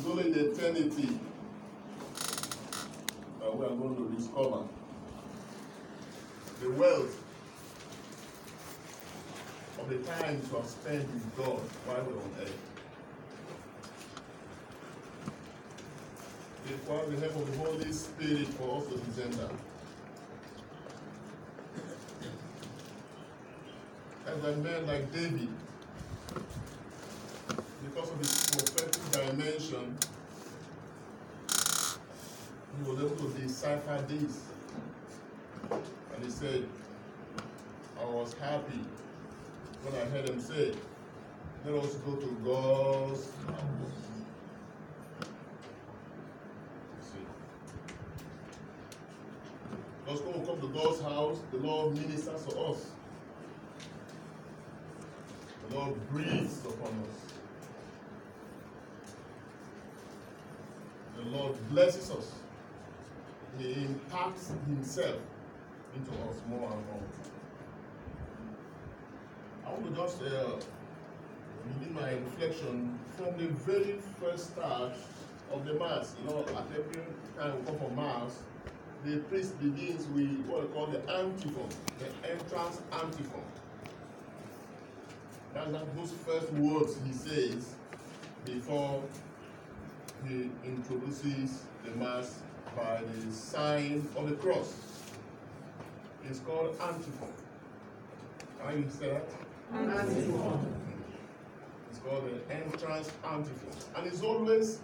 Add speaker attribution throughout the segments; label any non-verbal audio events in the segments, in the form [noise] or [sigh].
Speaker 1: It's only in eternity that we are going to discover the wealth of the times we have spent with God while we're on earth. It requires the help of the Holy Spirit for us to discern that. And like men like David, dimension, he was able to decipher this. And he said, I was happy when I heard him say, Let us go to God's house. Because when we come to God's house, the Lord ministers to us. The Lord breathes upon us. The Lord blesses us. He imparts Himself into us more and more. I want to just uh, begin my reflection from the very first start of the Mass. You know, at every time we come for Mass, the priest begins with what we call the antiphon, the entrance antiphon. That's that those first words he says before he introduces the Mass by the sign of the cross. It's called antiphon. Can you say that? Antiphon. It's called the entrance antiphon. And it's always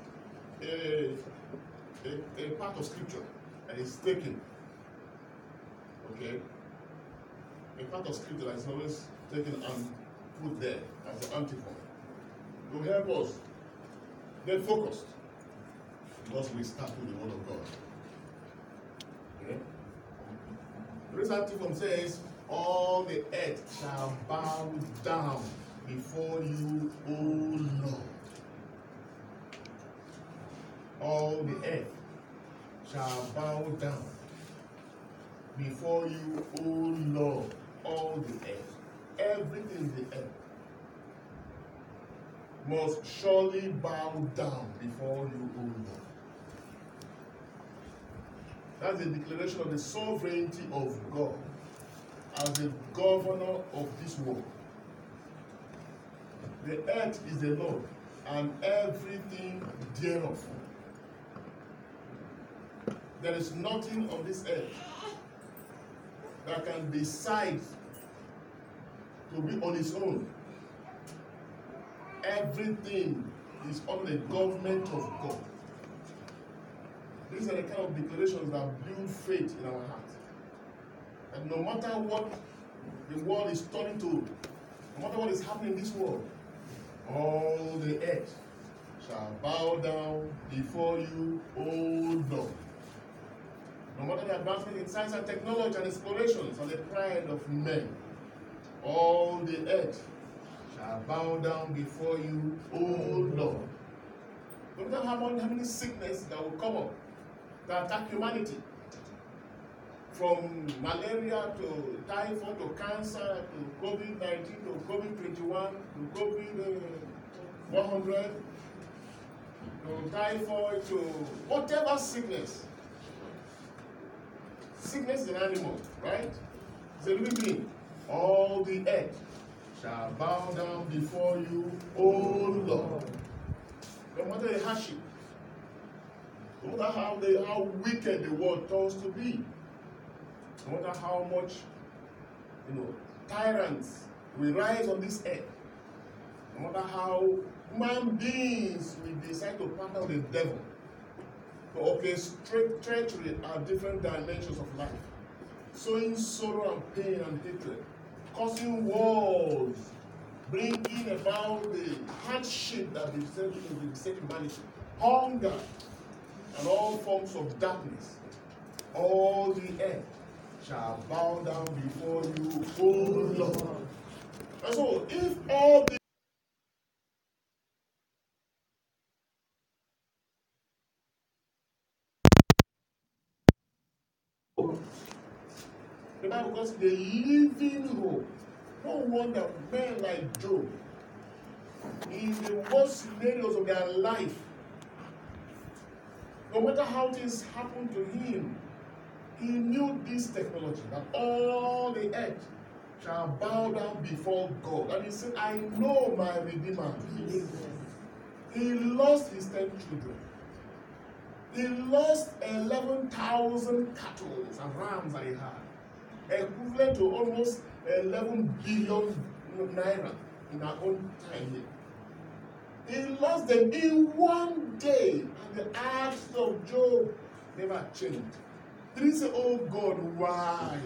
Speaker 1: a, a, a part of scripture and it's taken. Okay? A part of scripture that is always taken and put there as the antiphon. To help us get focused. Because we start with the word of God. Okay? This antiphon says, All the earth shall bow down before you, O Lord. All the earth shall bow down before you, O Lord. All the earth, everything in the earth must surely bow down before you, O Lord. That's the declaration of the sovereignty of God as the governor of this world. The earth is the Lord and everything thereof. There is nothing on this earth that can decide to be on its own. Everything is under the government of God. These are the kind of declarations that build faith in our heart. And no matter what the world is turning to, no matter what is happening in this world, all the earth shall bow down before you, O Lord. No matter the advancement in science and technology and explorations and the pride of men, all the earth shall bow down before you, O Lord. No matter how many sickness that will come up that attack humanity, from malaria to typhoid to cancer to COVID 19 to COVID 21 to COVID uh, 100 to typhoid to whatever sickness. Sickness is an animal, right? It's a living being. All the earth shall bow down before you, O Lord. No matter the hardship, no matter how, the, how wicked the world turns to be, no matter how much you know tyrants will rise on this earth, no matter how human beings will decide to partner with the devil to orchestrate treachery are different dimensions of life, sowing sorrow and pain and hatred, causing wars, bringing about the hardship that beset beset humanity, hunger, and all forms of darkness. All the earth shall bow down before you, O Lord. And so, if all the the Bible calls it the living hope. No wonder men like Job, in the worst scenarios of their life, No matter how things happened to him, he knew this technology that all the earth shall bow down before God. And he said, I know my Redeemer. He lost his ten children. He lost 11,000 cattle and rams that he had, equivalent to almost 11 billion naira in our own time here. He lost them in one day, and the acts of Job never changed. He didn't say, Oh God, why?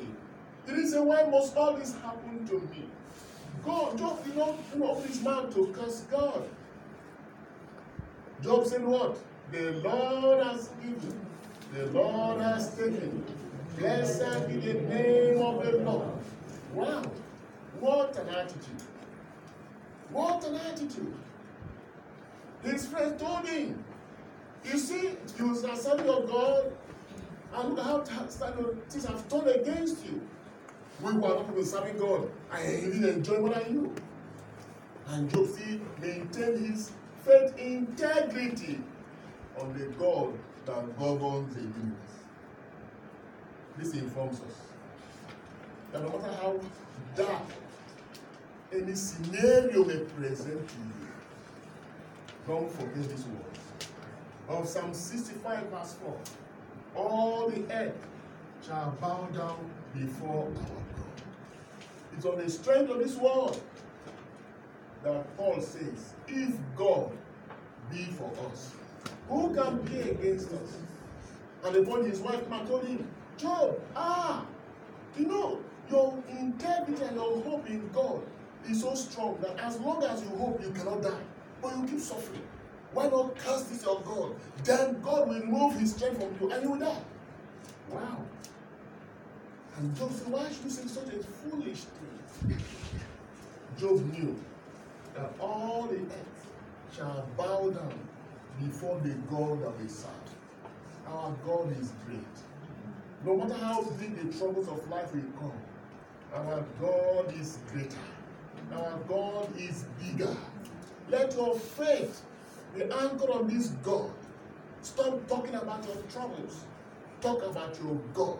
Speaker 1: He didn't say, Why must all this happen to me? God, Job did not open his mouth to curse God. Job said, What? The Lord has given, the Lord has taken. Blessed be the name of the Lord. Wow, what an attitude! What an attitude! His friend told him, You see, you are son of God, and look how things have turned against you. We were not even serving God. and he didn't enjoy what I do. And still maintained his faith integrity on the God that governs the universe. This informs us that no matter how dark any scenario may present to you, don't forget these words of Psalm 65, verse 4. All the earth shall bow down before our God. It's on the strength of this word that Paul says, If God be for us, who can be against us? And the point his wife and told him, Job, ah, you know, your integrity and your hope in God is so strong that as long as you hope, you cannot die. But you keep suffering. Why not cast this on God? Then God will remove his strength from you and you will die. Wow. And Job said, Why should you say such a foolish thing? Job knew that all the earth shall bow down before the God that we serve. Our God is great. No matter how big the troubles of life will come, our God is greater. Our God is bigger. Let your faith be anchored on this God. Stop talking about your troubles. Talk about your God.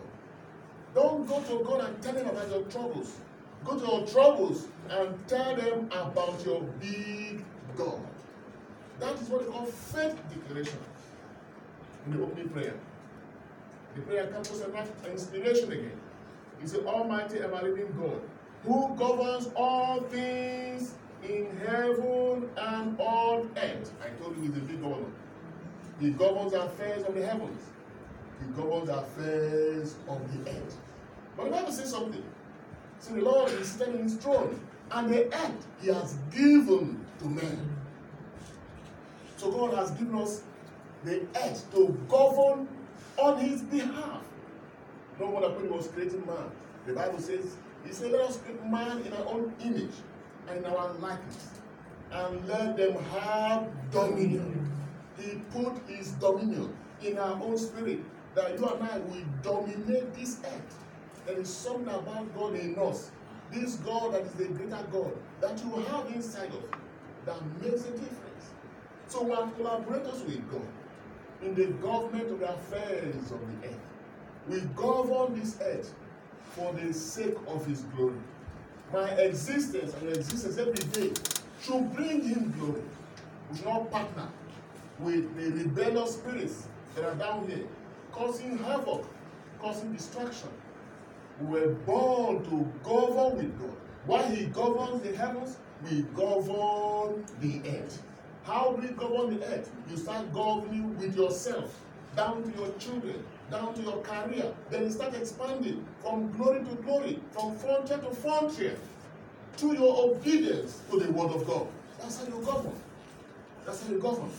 Speaker 1: Don't go to God and tell him about your troubles. Go to your troubles and tell them about your big God. That is what we call faith declaration in the opening prayer. The prayer comes an inspiration again. It's the Almighty ever living God who governs all things in heaven and on earth. I told you he's a big governor. He governs affairs of the heavens. He governs affairs of the earth. But the Bible says something. See, the Lord is standing in his throne, and the earth he has given to men. So God has given us the earth to govern on his behalf. No wonder when he was creating man, the Bible says, He said, Let us create man in our own image and our likeness, and let them have dominion. He put his dominion in our own spirit that you and I will dominate this earth. There is something about God in us, this God that is the greater God, that you have inside of you that makes a difference. So we are collaborators with God in the government of the affairs of the earth. We govern this earth for the sake of his glory. My existence and existence every day should bring him glory. We should not partner with the rebellious spirits that are down here, causing havoc, causing destruction. We were born to govern with God. While he governs the heavens, we govern the earth. How do we govern the earth? You start governing with yourself, down to your children, down to your career. Then you start expanding from glory to glory, from frontier to frontier, to your obedience to the word of God. That's how you govern. That's how you govern.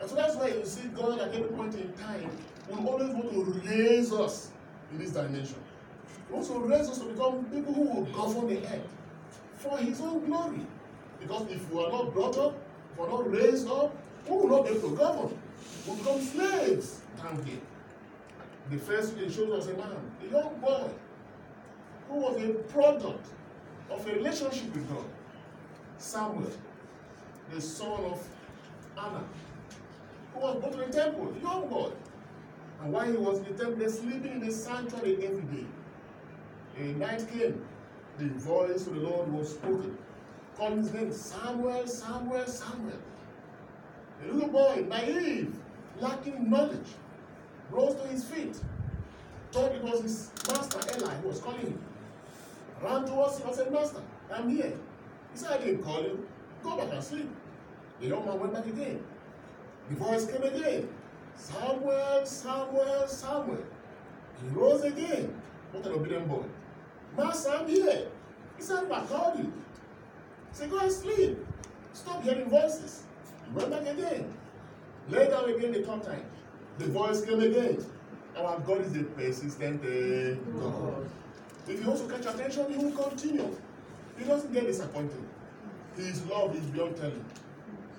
Speaker 1: And so that's why you see God at every point in time will always want to raise us in this dimension. He wants to raise us to become people who will govern the earth for his own glory. Because if we are not brought up, if we are not raised up, we will not be able to govern. We will become slaves down here. The first thing shows us a man, a young boy, who was a product of a relationship with God. Samuel, the son of Anna. who was brought to the temple, a young boy. And while he was in the temple, sleeping in the sanctuary every day. A night came, the voice of the Lord was spoken, calling his name Samuel, Samuel, Samuel. The little boy, naive, lacking knowledge, rose to his feet, thought it was his master Eli who was calling him. Ran towards him and said, Master, I'm here. He said, I didn't call you. Go back and sleep. The young man went back again. The voice came again. Samuel, Samuel, Samuel. He rose again. What an obedient boy. Master, I'm here. He said, I called you. He said, go and sleep. Stop hearing voices. He went back again. Lay down again the third time. The voice came again. Our God is a persistent uh, God. If you also catch attention, he will continue. He doesn't get disappointed. His love is beyond telling.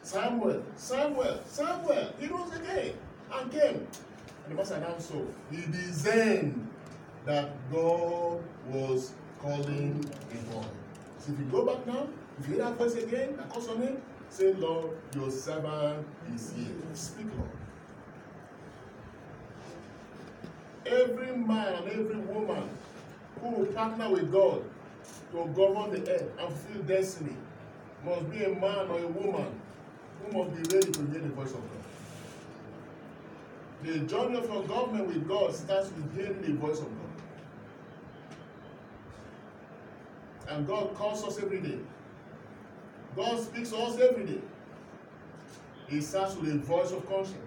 Speaker 1: Samuel, Samuel, Samuel, he rose again and came. And the master announced so. He discerned that God was calling a boy. So if you go back now, if you hear that voice again, that calls on him, say, Lord, your servant is here. Speak, Lord. Every man and every woman who will partner with God to govern the earth and fulfill destiny must be a man or a woman who must be ready to hear the voice of God. The journey of your government with God starts with hearing the voice of God. And God calls us every day. God speaks to us every day. He starts with a voice of conscience.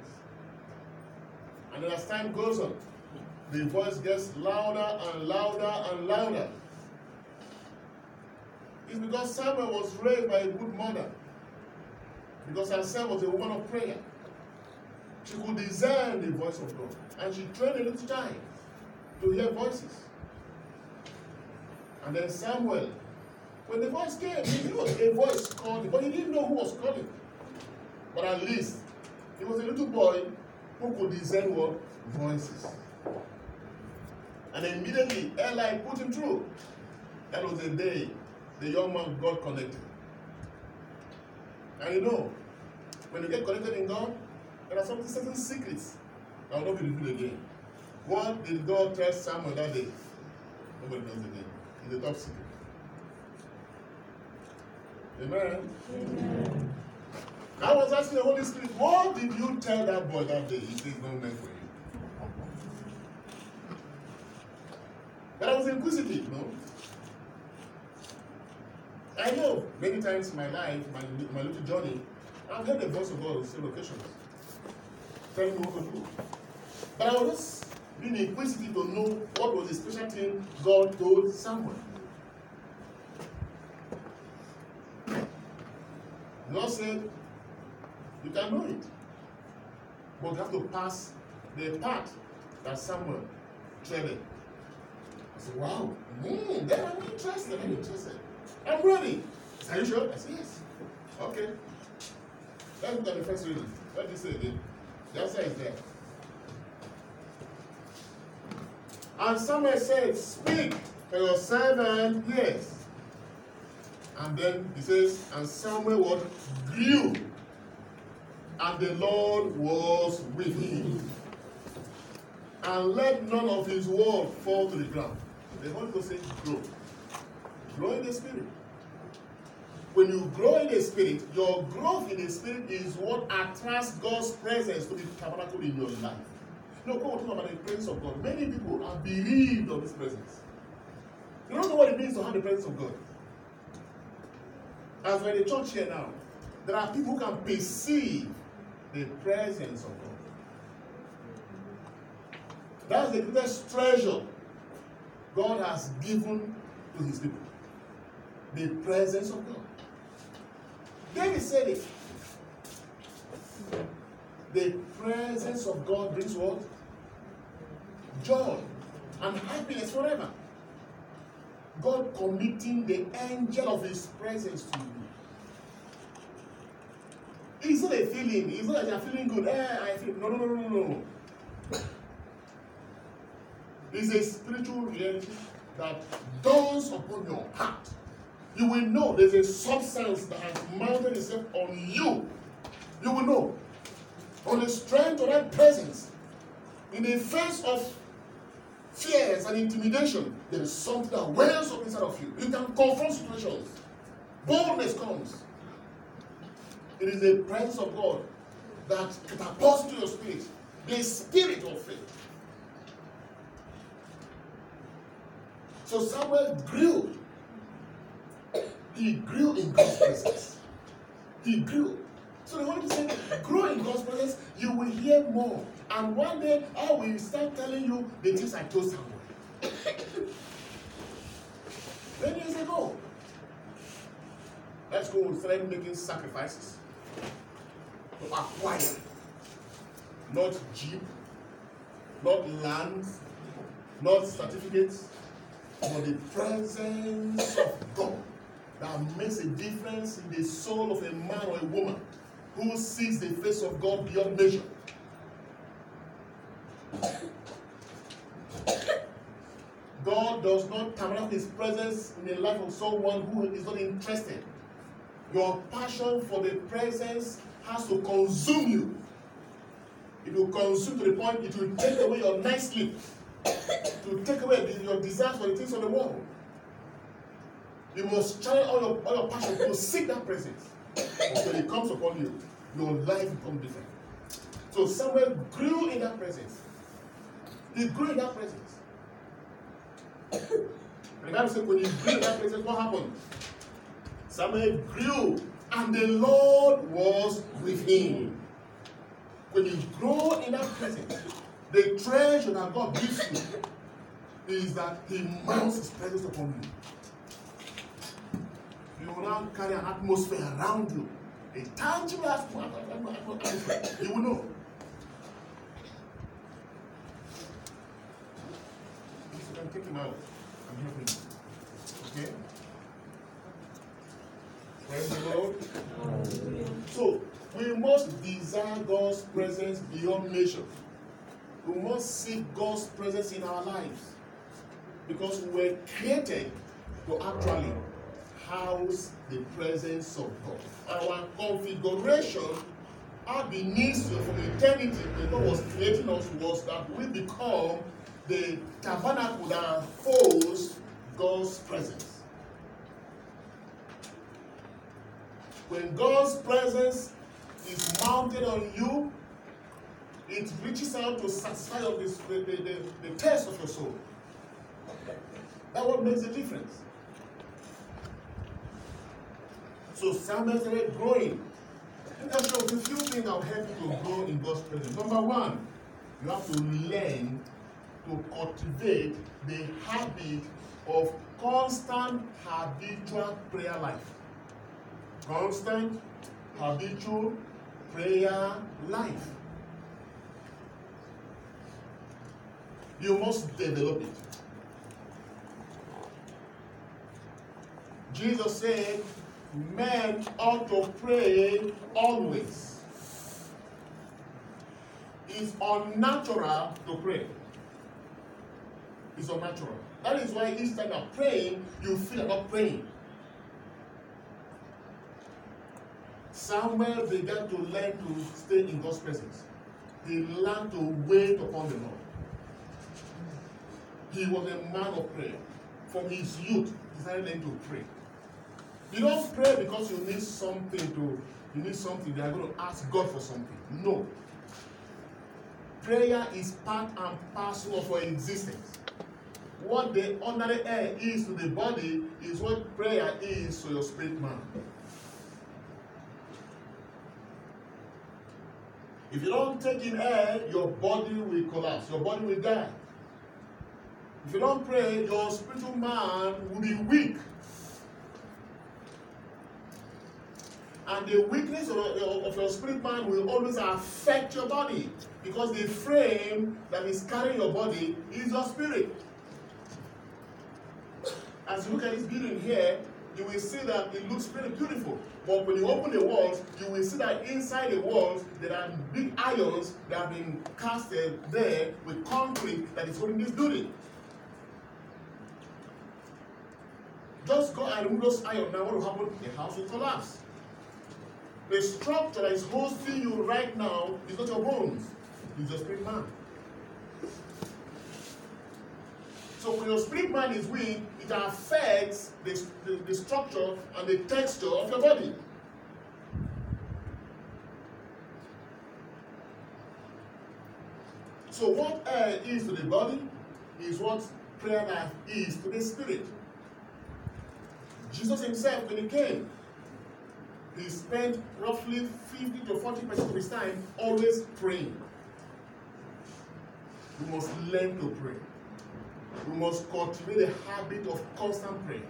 Speaker 1: And as time goes on, the voice gets louder and louder and louder. It's because Samuel was raised by a good mother. Because herself was a woman of prayer. She could discern the voice of God. And she trained a little child to hear voices. And then Samuel, when the voice came, he knew a voice called him, but he didn't know who was calling. But at least he was a little boy who could discern what? Voices. And immediately Eli put him through. That was the day the young man got connected. And you know, when you get connected in God, there are some certain secrets that will not be revealed again. What did God tell Samuel that day? Nobody knows again. It's the top secret. Amen.
Speaker 2: Amen.
Speaker 1: I was asking the Holy Spirit, what did you tell that boy that day? He says, no meant But I was inquisitive, no? I know many times in my life, my, my little journey, I've heard the voice of God on several occasions. Telling me what to do. But I was being inquisitive to know what was the special thing God told someone. Lord said, You can know it. But you have to pass the path that Samuel treaded. Said, Wow, mm, then I'm interested. I'm interested. I'm ready. Said, Are you sure? I said, Yes. Okay. Let's look at the first reading. What did he say again? The answer is there. And Samuel said, Speak, for your servant hears. And then he says, And Samuel what grew, and the Lord was with him, and let none of his word fall to the ground. The Holy Ghost says, Grow. Grow in the Spirit. When you grow in the Spirit, your growth in the Spirit is what attracts God's presence to be tabernacle in your life. No, come on, talk about the presence of God. Many people are bereaved of this presence. You don't know what it means to have the presence of God. As we're in the church here now, there are people who can perceive the presence of God. That's the greatest treasure God has given to his people. The presence of God. David said it. The presence of God brings what? Joy and happiness forever. God committing the angel of his presence to you. It's not a feeling. It's not that you're feeling good. Eh, I feel. No, no, no, no, no. It's a spiritual reality that dawns upon your heart. You will know there's a substance that has mounted itself on you. You will know. on the strength of that presence, in the face of fears and intimidation, there is something that wells up inside of you. You can confront situations. Boldness comes. It is the presence of God that catapults to your spirit, the spirit of faith. So Samuel grew. He grew in God's presence. He grew. So the Holy Spirit grow in God's presence, you will hear more. And one day I will start telling you the things I told Samuel. [coughs] Many years ago. Let's go, we started making sacrifices to acquire not jeep, not land, not certificates, but the presence of God that makes a difference in the soul of a man or a woman who sees the face of God beyond measure. God does not tabernacle his presence in the life of someone who is not interested. Your passion for the presence has to consume you. It will consume to the point it will take away your night sleep. Will take away your desires for the things of the world. You must channel all your, all your passion to seek that presence. When it comes upon you, your life becomes different. So Samuel grew in that presence. He grew in that presence. And the Bible says when he grew in that presence, what happened? Samuel grew, and the Lord was with him. When you grow in that presence, the treasure that God gives you is that He mounts His presence upon you. You will now carry an atmosphere around you, a tangible atmosphere. You will know. You can take him out and help him. Okay? Praise the Lord. So, we must desire God's presence beyond measure. We must seek God's presence in our lives. Because we were created to actually house the presence of God. Our configuration our beneath from eternity, when God was creating us, was that we become the tabernacle that holds God's presence. When God's presence is mounted on you, it reaches out to satisfy of this, the, the, the, the taste of your soul. That what makes a difference. So Samuel started growing. And there's a few things that will help you to grow in God's presence. Number one, you have to learn to cultivate the habit of constant habitual prayer life. Constant habitual prayer life. You must develop it. Jesus said, men ought to pray always. It's unnatural to pray. It's unnatural. That is why each time you're praying, you feel not praying. Samuel began to learn to stay in God's presence. He learned to wait upon the Lord. He was a man of prayer. From his youth, he started learning to pray. You don't pray because you need something to, you need something, they are going to ask God for something. No. Prayer is part and parcel of our existence. What the ordinary air is to the body is what prayer is to your spirit man. If you don't take in air, your body will collapse, your body will die. If you don't pray, your spiritual man will be weak. And the weakness of, of your spirit man will always affect your body because the frame that is carrying your body is your spirit. As you look at this building here, you will see that it looks pretty beautiful. But when you open the walls, you will see that inside the walls there are big irons that have been casted there with concrete that is holding this building. Just go and remove those irons. Now what will happen? The house will collapse. The structure that is hosting you right now is not your bones, it's your spirit man. So when your spirit man is weak, it affects the, the, the structure and the texture of your body. So what air is to the body is what prayer life is to the spirit. Jesus himself, when he came, he spent roughly 50 to 40 percent of his time always praying. We must learn to pray. We must cultivate a habit of constant prayer.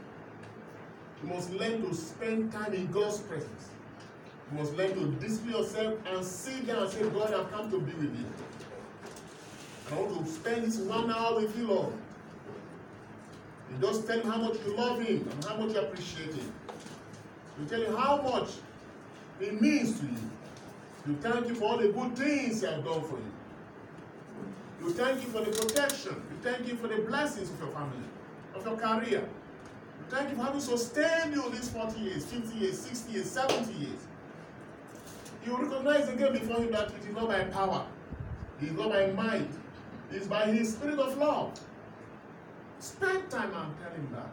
Speaker 1: We must learn to spend time in God's presence. We must learn to discipline yourself and sit down and say, God, I've come to be with you. I want to spend this one hour with you, Lord. You just tell him how much you love him and how much you appreciate him. You tell him how much it means to you. You thank him for all the good things he has done for you. You thank him for the protection. You thank him for the blessings of your family, of your career. You thank him for having sustained you these 40 years, 50 years, 60 years, 70 years. You recognize again before him that it is not by power, it is not by might, it is by his spirit of love. Spend time and tell him that.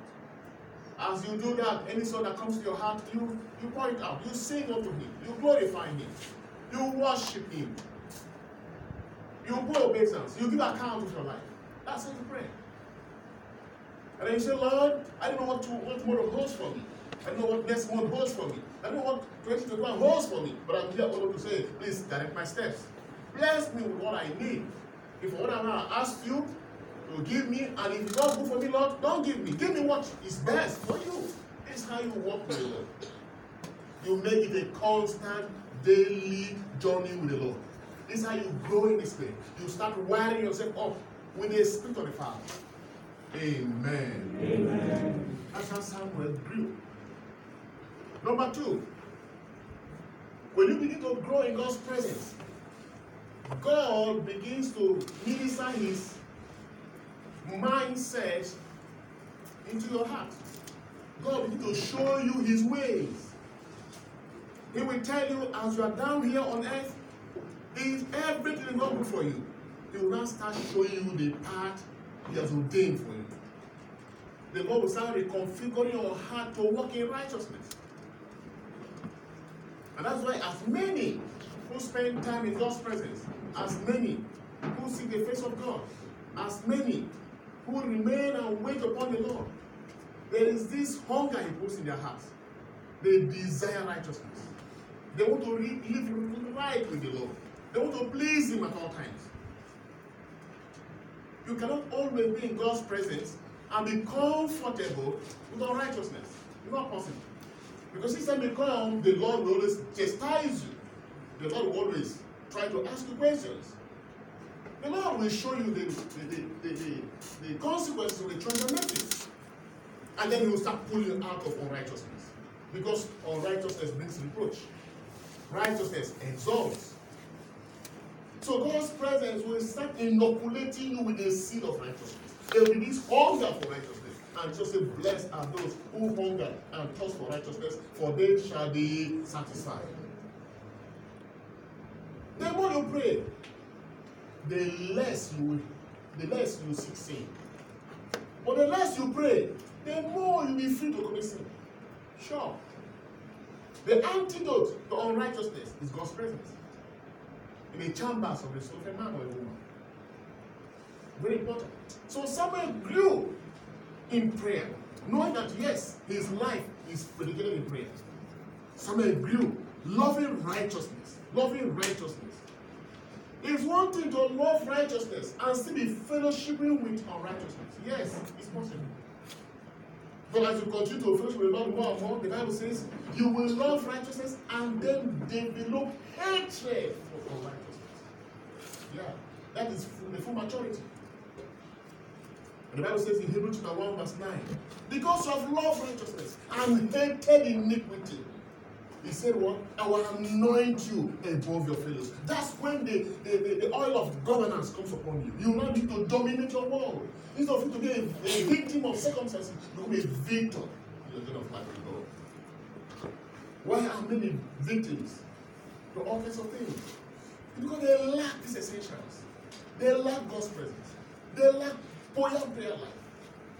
Speaker 1: As you do that, any song that comes to your heart, you, you pour it out. You sing unto him. You glorify him. You worship him. You put obeisance. You give account of your life. That's how you pray. And then you say, Lord, I don't know what, to, what tomorrow holds for me. I don't know what next month holds for me. I don't know what 2021 holds for me. But I'm here to say, please direct my steps. Bless me with what I need. If whatever I'm ask you to give me, and if it's not good for me, Lord, don't give me. Give me what is best for you. This is how you walk with the Lord. You make it a constant, daily journey with the Lord. This is how you grow in this spirit. You start wiring yourself up with the spirit of the Father. Amen.
Speaker 2: Amen.
Speaker 1: That's how Samuel grew. Number two, when you begin to grow in God's presence, God begins to minister his mindset into your heart. God to show you his ways. He will tell you as you are down here on earth, if everything is not good for you, he will now start showing you the path he has ordained for you. The Lord will start reconfiguring your heart to walk in righteousness. And that's why, as many who spend time in God's presence, as many who seek the face of God, as many who remain and wait upon the Lord, there is this hunger He puts in their hearts. They desire righteousness. They want to live right with the Lord. They want to please Him at all times. You cannot always be in God's presence and be comfortable with unrighteousness. It's not possible. Because each time you come, the Lord will always chastise you. The Lord will always try to ask you questions. The Lord will show you the, the, the, the, the, consequences of the choice you're making. And then He will start pulling you out of unrighteousness. Because unrighteousness brings reproach, righteousness exalts. So God's presence will start inoculating you with the seed of righteousness. There will be this hunger for righteousness. And just say, Blessed are those who hunger and thirst for righteousness, for they shall be satisfied. The more you pray, the less you will, the less you sin. But the less you pray, the more you will be free to commit sin. Sure. The antidote to unrighteousness is God's presence in the chambers of the soul of a man or a woman. Very important. So Samuel grew in prayer, knowing that yes, his life is predicated in prayer. Samuel grew, loving righteousness, loving righteousness. It's one thing to love righteousness and still be fellowshipping with unrighteousness. Yes, it's possible. But as you continue to fellowship with the Lord more and more, the Bible says you will love righteousness and then develop hatred for unrighteousness. Yeah, that is the full maturity. And the Bible says in Hebrews chapter 1, verse 9, because of love righteousness and hated iniquity, he said, What? I will anoint you above your fellows. That's when the, the, the, the oil of governance comes upon you. You will not need to dominate your world. Instead of you to be a, a victim of circumstances, you become a victor in the of life God. Why are many victims to all kinds of things? Because they lack these essentials. They lack God's presence. They lack buoyant prayer life.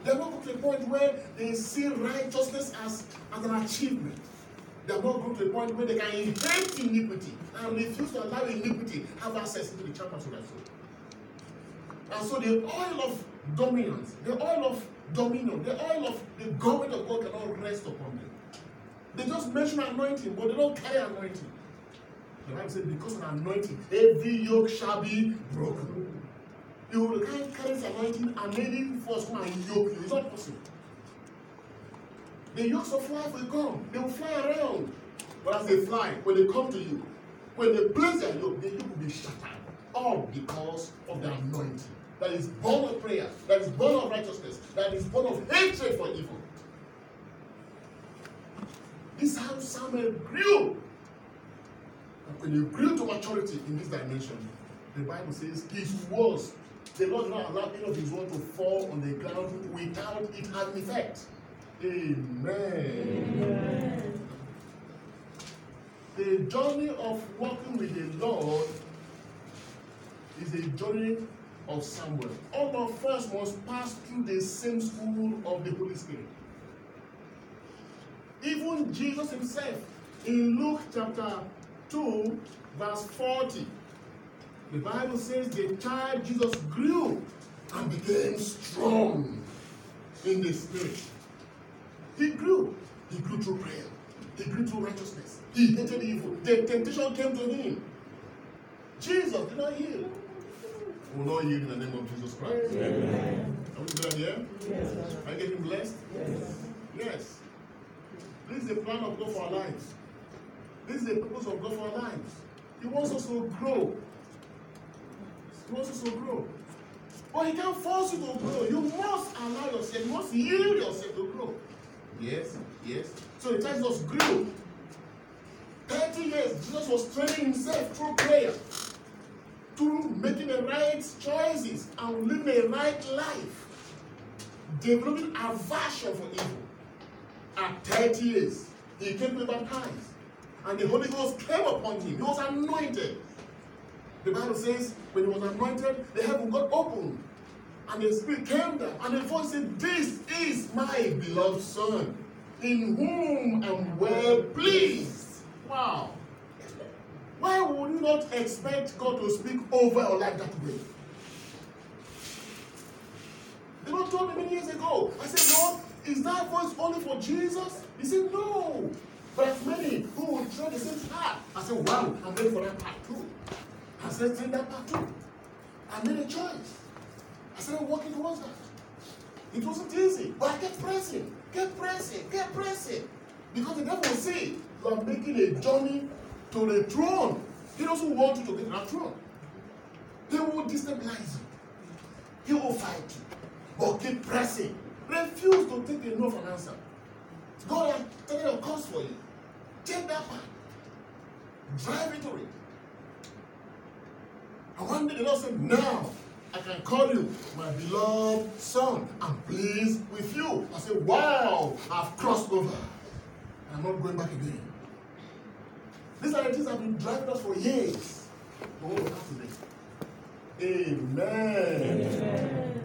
Speaker 1: They're not to the point where they see righteousness as, as an achievement. They're not going to the point where they can inherit iniquity and refuse to allow iniquity have access into the chambers of their soul. And so the oil of dominance, the oil of dominion, the oil of the government of God cannot rest upon them. They just mention anointing, but they don't carry anointing. The Bible says, because of anointing, every yoke shall be broken. You can't carry anointing and any force come and yoke you. It's not possible. The yokes of life will come. They will fly around. But as they fly, when they come to you, when they place their yoke, the yoke will be shattered. All because of the anointing. That is born of prayer. That is born of righteousness. That is born of hatred for evil. This is how Samuel grew. And when you grew to maturity in this dimension, the Bible says his words, the Lord did not allow any of his word to fall on the ground without it having effect. Amen. The journey of walking with the Lord is a journey of Samuel. All of us must pass through the same school of the Holy Spirit. Even Jesus himself, in Luke chapter 2, verse 40, the Bible says the child Jesus grew and became strong in the spirit. He grew. He grew through prayer. He grew through righteousness. He hated evil. The temptation came to him. Jesus did not heal. Will not heal in the name of Jesus Christ. Amen. Are we glad here? Yes. Are you getting blessed? Yes. Yes. This is the plan of God for our lives. This is the purpose of God for our lives. He wants us to grow. He wants us to grow. But He can't force you to grow. You must allow yourself, you must yield yourself to grow. Yes, yes. So the text was grew. 30 years, Jesus was training himself through prayer, through making the right choices and living a right life, developing a aversion for evil. At 30 years, he came to baptize, and the Holy Ghost came upon him. He was anointed. The Bible says, when he was anointed, the heaven got opened and the Spirit came down, and the voice said, This is my beloved Son, in whom I'm well pleased. Wow. Why would you not expect God to speak over your life that way? The Lord told me many years ago. I said, Lord, is that voice only for Jesus? He said, No. But as many who will try the same path. I said, Wow, I'm ready for that part too. I said, Take that part too. I made a choice. I started walking towards that. It wasn't easy, but I kept pressing, kept pressing, kept pressing. Because the devil will say, you are making a journey to the throne. He doesn't want you to get that throne. He will destabilize you. He will fight you. But keep pressing. Refuse to take a no for an answer. God has taken a course for you. Take that path. Drive into it. And one day the Lord said, now I can call you my beloved son. I'm pleased with you. I say, wow, I've crossed over. I'm not going back again. These are the things I've been driving us for years. But what will happen? Amen. Amen.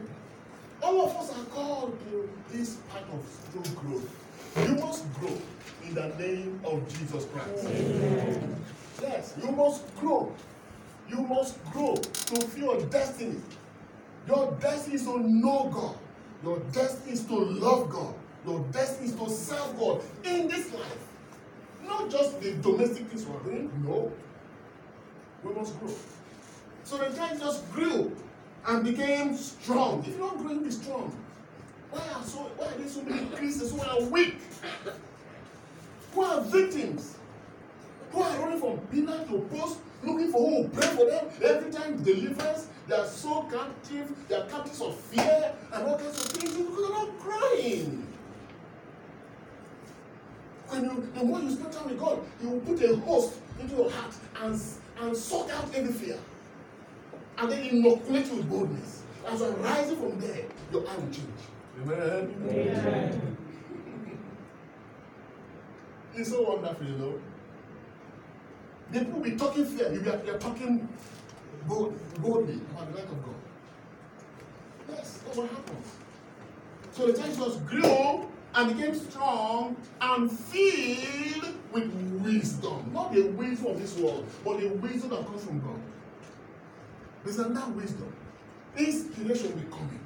Speaker 1: All of us are called to this part of spiritual growth. You must grow in the name of Jesus Christ. Amen. Yes, you must grow you must grow to feel your destiny. Your destiny is to know God. Your destiny is to love God. Your destiny is to serve God in this life. Not just the domestic things we're doing. No. We must grow. So the church just grew and became strong. If you don't grow, be strong. Why are so why are there so many Christians who are weak? Who are victims? Who are running from pillar to post looking for who will pray for them. Every time deliverance, they are so captive, they are captives of fear and all kinds of things because they're not crying. When you, the more you spend time with God, He will put a host into your heart and, and suck out every fear. And then inoculate you with boldness. As you're rising from there, your eye will change. Amen. Amen. It's so wonderful, you know. The people be talking fear, you are, talking bold, boldly about the light of God. Yes, that's what happens. So the church grew and became strong and filled with wisdom. Not the wisdom of this world, but the wisdom that comes from God. There's another wisdom. Inspiration will be coming.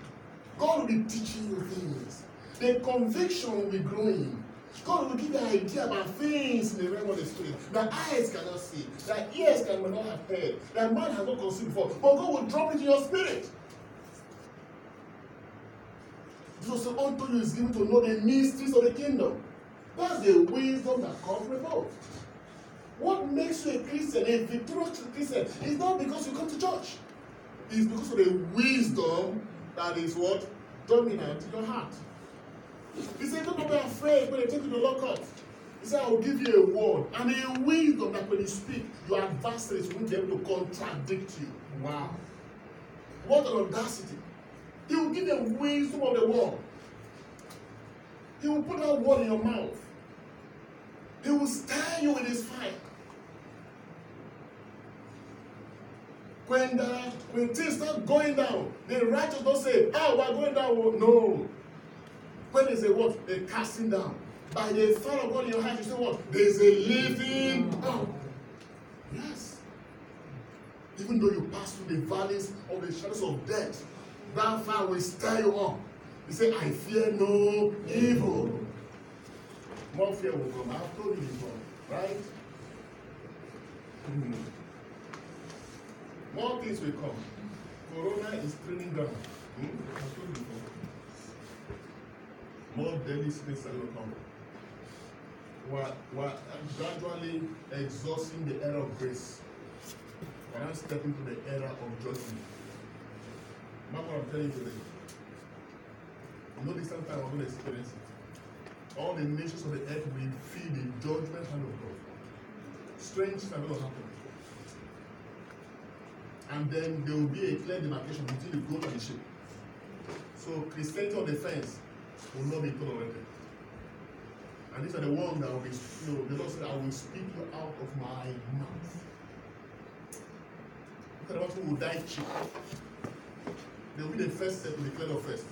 Speaker 1: God will be teaching you things. The conviction will be growing. God will give you an idea about things in the realm of the spirit that eyes cannot see, that ears cannot have heard, that man has not conceived before. But God will drop it in your spirit. Jesus said, Unto you is given to know the mysteries of the kingdom. That's the wisdom that comes from above. What makes you a Christian, a victorious Christian, is not because you come to church. It's because of the wisdom that is what? Dominant in your heart. He said, Don't be afraid when they take you to lockup. He said, I will give you a word and a wisdom that when you speak, your adversaries won't be able to contradict you. Wow. What an audacity. He will give you wisdom of the world. He will put that word in your mouth. He will stir you with his fire. When, the, when things start going down, the righteous don't say, oh, we're going down. No. When there's a what? A casting down. By the fire of God in your heart, you say what? There's a living up. Yes. Even though you pass through the valleys of the shadows of death, that fire will stir you up. You say, I fear no evil. More fear will come. I've told you before, right? Mm. More things will come. Corona is training ground. Hmm? I've told you before. More will come. We're, we're gradually exhausting the era of grace. We're now stepping to the era of judgment. Mark what I'm telling you today. Know this we're going to experience it. All the nations of the earth will feel the judgment hand of God. Strange things are going to happen. And then there will be a clear demarcation between the goat and the sheep. So Christianity on the fence will not be tolerated. And these are the ones that will be, you the Lord said, I will speak you out of my mouth. Look at the ones who die cheap. They will be the first set to declare the first.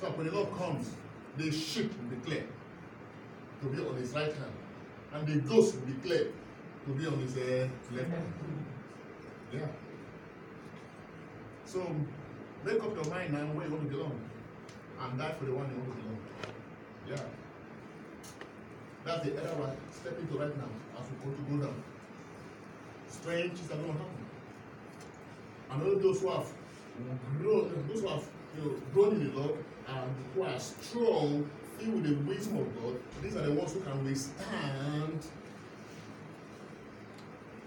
Speaker 1: So when the Lord comes, the sheep will declare to be on his right hand, and the ghost will declare to be on his uh, left hand. Yeah. So make up your mind now where you want to belong, and die for the one you want to belong. Yeah. That's the era we're stepping to right now as we go to go down. Strange things are going to happen. And all those who have grown, those who have you know, grown in the Lord and who are strong, filled with the wisdom of God, these are the ones who can withstand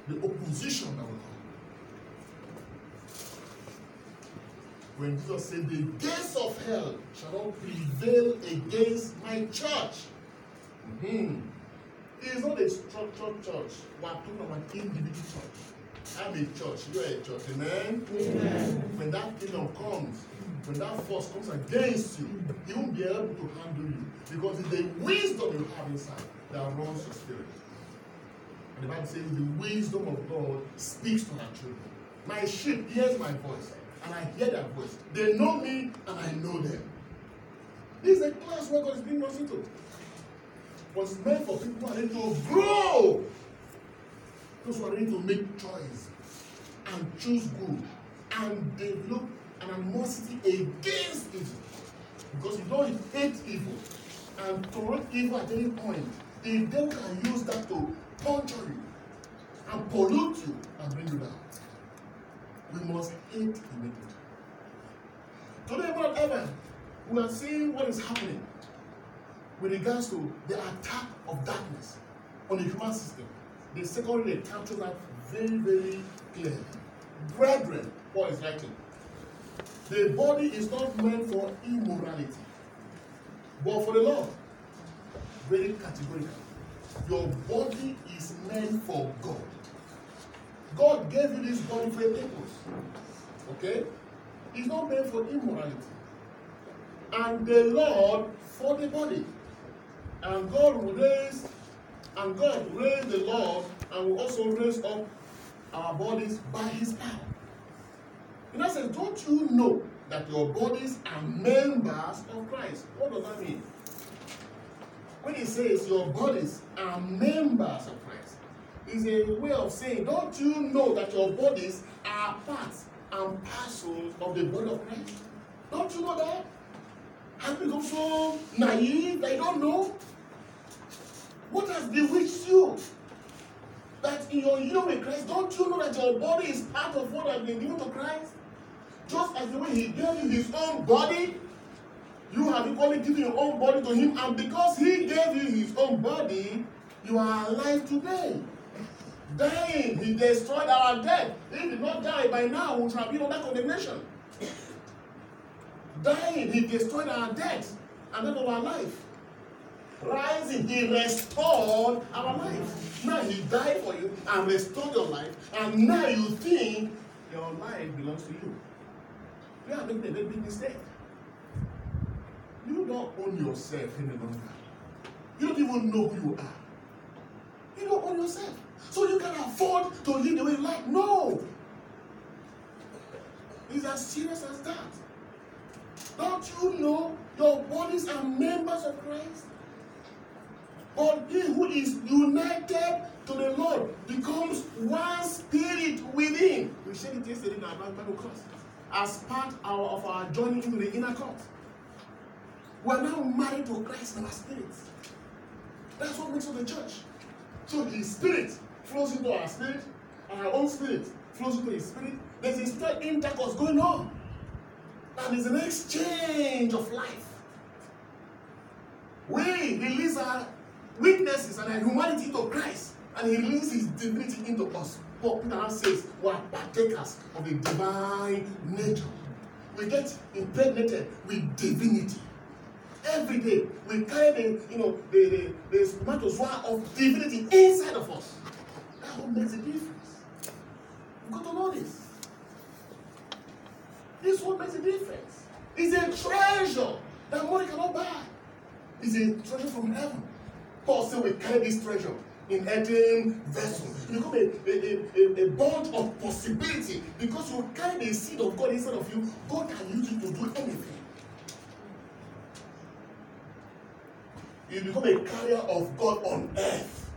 Speaker 1: the opposition that will come. When Jesus said, The gates of hell shall not prevail against my church. Hmm. It is not a structured church. We are talking about an individual church. I'm a church. You are a church. Amen?
Speaker 2: Amen.
Speaker 1: When that kingdom comes, when that force comes against you, he won't be able to handle you. Because it's the wisdom you have inside that runs your spirit. And the Bible says the wisdom of God speaks to her children. My sheep hears my voice, and I hear their voice. They know me, and I know them. This is a class where God is bringing us into. But it's meant for people who are ready to grow. Those who are ready to make choice and choose good and develop an animosity against evil. Because you don't hate evil and tolerate evil at any point, the devil can use that to puncture you and pollute you and bring you down. We must hate iniquity. Today, more than we are seeing what is happening with regards to the attack of darkness on the human system. The second reading captures that very, very clearly. Brethren, Paul is writing, the body is not meant for immorality, but for the Lord. Very categorical. Your body is meant for God. God gave you this body for a purpose. Okay? It's not meant for immorality. And the Lord for the body. And God will raise, and God raised the Lord and will also raise up our bodies by his power. And I sense, don't you know that your bodies are members of Christ? What does that mean? When he says your bodies are members of Christ, is a way of saying, don't you know that your bodies are parts and parcels of the body of Christ? Don't you know that? Have become so naive that you don't know? What has bewitched you? That in your union with Christ, don't you know that your body is part of what has been given to Christ? Just as the way He gave you His own body, you have equally given your own body to Him, and because He gave you His own body, you are alive today. Dying, He destroyed our death. He did not die by now, we would have been under condemnation. Dying, He destroyed our death and then our life. Rising, He restored our life. Now He died for you and restored your life, and now you think your life belongs to you. You are making a very big mistake. You don't own yourself any longer. You don't even know who you are. You don't own yourself. So you can afford to live the way you like. No. It's as serious as that. Don't you know your bodies are members of Christ? But he who is united to the Lord becomes one spirit within. We said it yesterday in our Bible class. As part of our journey into the inner court. We are now married to Christ in our spirits. That's what makes us the church. So his spirit flows into our spirit, and our own spirit flows into his spirit. There's a still intercourse going on. And there's an exchange of life. We release our weaknesses and our humanity to Christ, and He releases His divinity into us. But Peter now says, we are partakers of the divine nature. We get impregnated with divinity. Every day, we carry the, you know, the, the, the spermatozoa of divinity inside of us. That's what makes a difference. You've got to know this. This is what makes a difference. It's a treasure that money cannot buy. It's a treasure from heaven. Paul said we carry this treasure in earthen vessel. You become a, a, a, a bond of possibility because you carry the seed of God inside of you. God can use you to do anything. You become a carrier of God on earth.